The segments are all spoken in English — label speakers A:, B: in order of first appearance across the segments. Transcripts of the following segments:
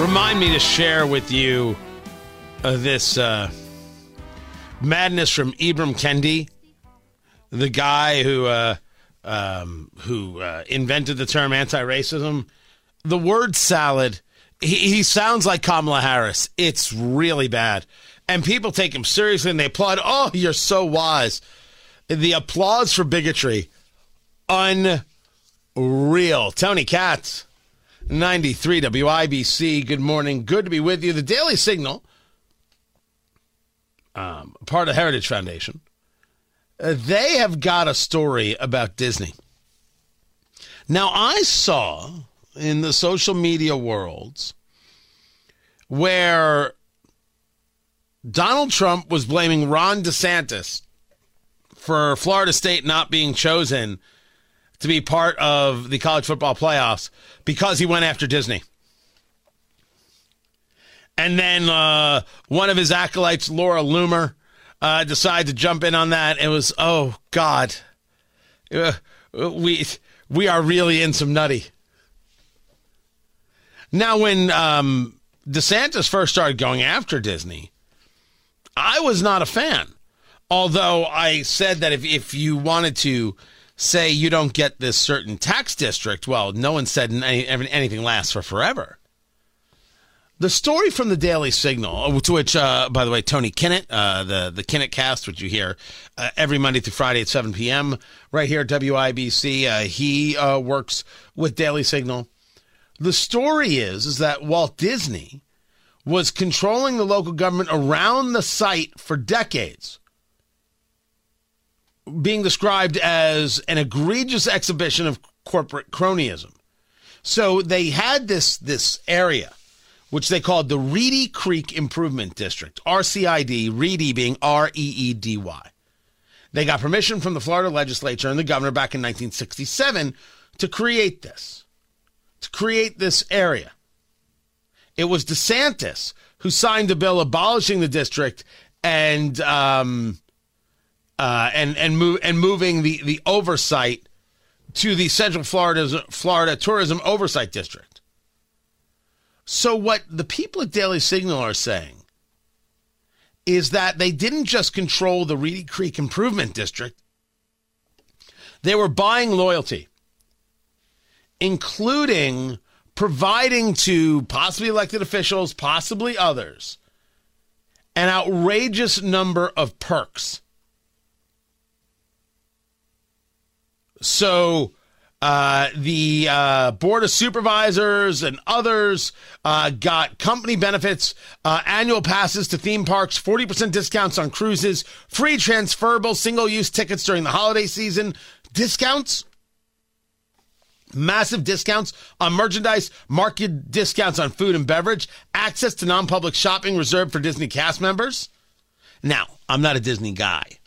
A: Remind me to share with you uh, this uh, madness from Ibram Kendi, the guy who uh, um, who uh, invented the term anti-racism. The word salad. He, he sounds like Kamala Harris. It's really bad, and people take him seriously and they applaud. Oh, you're so wise. The applause for bigotry, unreal. Tony Katz. 93 WIBC. Good morning. Good to be with you. The Daily Signal, um, part of Heritage Foundation, uh, they have got a story about Disney. Now, I saw in the social media worlds where Donald Trump was blaming Ron DeSantis for Florida State not being chosen to be part of the college football playoffs because he went after Disney. And then uh, one of his acolytes, Laura Loomer, uh, decided to jump in on that. It was, oh God, uh, we we are really in some nutty. Now, when um, DeSantis first started going after Disney, I was not a fan. Although I said that if if you wanted to say you don't get this certain tax district, well, no one said any, anything lasts for forever. The story from the Daily Signal, uh, to which, uh, by the way, Tony Kinnett, uh, the the Kinnett Cast, which you hear uh, every Monday through Friday at 7 p.m. right here at WIBC, uh, he uh, works with Daily Signal. The story is is that Walt Disney was controlling the local government around the site for decades being described as an egregious exhibition of corporate cronyism. So they had this this area, which they called the Reedy Creek Improvement District, RCID, Reedy being R E E D Y. They got permission from the Florida legislature and the governor back in 1967 to create this, to create this area. It was DeSantis who signed a bill abolishing the district and um, uh, and and move and moving the the oversight to the Central Florida Florida Tourism Oversight District. So what the people at Daily Signal are saying is that they didn't just control the Reedy Creek Improvement District; they were buying loyalty, including providing to possibly elected officials, possibly others, an outrageous number of perks So uh, the uh, board of supervisors and others uh, got company benefits, uh, annual passes to theme parks, 40% discounts on cruises, free transferable single use tickets during the holiday season, discounts. Massive discounts on merchandise, market discounts on food and beverage, access to non public shopping reserved for Disney cast members. Now, I'm not a Disney guy.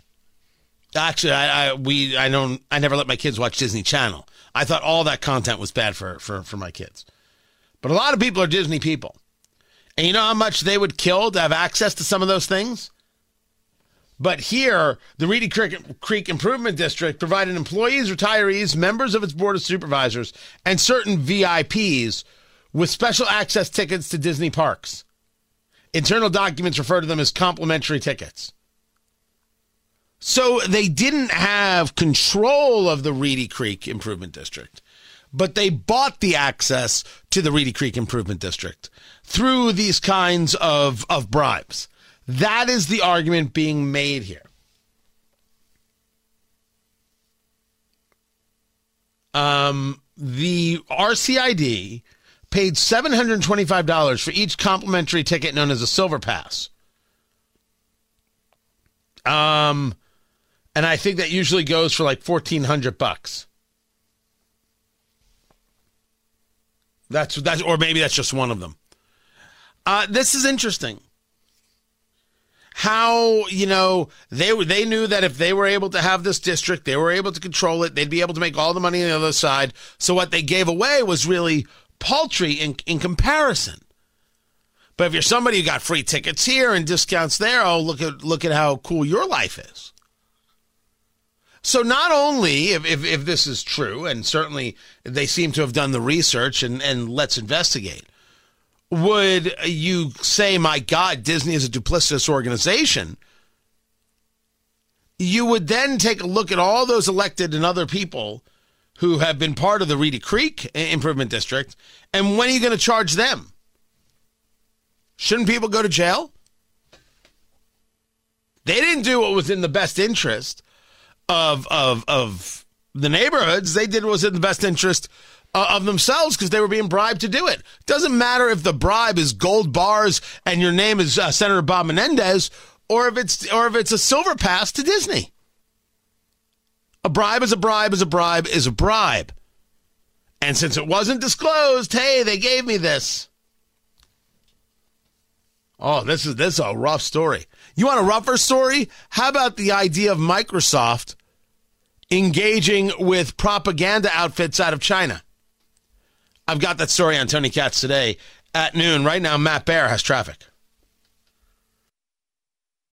A: Actually, I, I we I don't I never let my kids watch Disney Channel. I thought all that content was bad for for for my kids. But a lot of people are Disney people. And you know how much they would kill to have access to some of those things? But here, the Reedy Creek, Creek Improvement District provided employees, retirees, members of its board of supervisors, and certain VIPs with special access tickets to Disney parks. Internal documents refer to them as complimentary tickets. So they didn't have control of the Reedy Creek Improvement District, but they bought the access to the Reedy Creek Improvement District through these kinds of, of bribes. That is the argument being made here. Um, the RCID paid $725 for each complimentary ticket known as a Silver Pass. Um, and I think that usually goes for like 1400 bucks. That's that's or maybe that's just one of them. Uh, this is interesting. How you know they they knew that if they were able to have this district, they were able to control it. They'd be able to make all the money on the other side. So what they gave away was really paltry in in comparison. But if you're somebody who got free tickets here and discounts there, oh look at look at how cool your life is. So not only if, if, if, this is true, and certainly they seem to have done the research and, and let's investigate, would you say, my God, Disney is a duplicitous organization? You would then take a look at all those elected and other people who have been part of the Reedy Creek Improvement District, and when are you going to charge them? Shouldn't people go to jail? They didn't do what was in the best interest of of of the neighborhoods. They did what was in the best interest uh, of themselves because they were being bribed to do it. Doesn't matter if the bribe is gold bars and your name is uh, Senator Bob Menendez, or if it's or if it's a silver pass to Disney. A bribe is a bribe is a bribe is a bribe. And since it wasn't disclosed, hey, they gave me this. Oh, this is this is a rough story. You want a rougher story? How about the idea of Microsoft engaging with propaganda outfits out of China? I've got that story on Tony Katz today at noon. Right now, Matt Bear has traffic.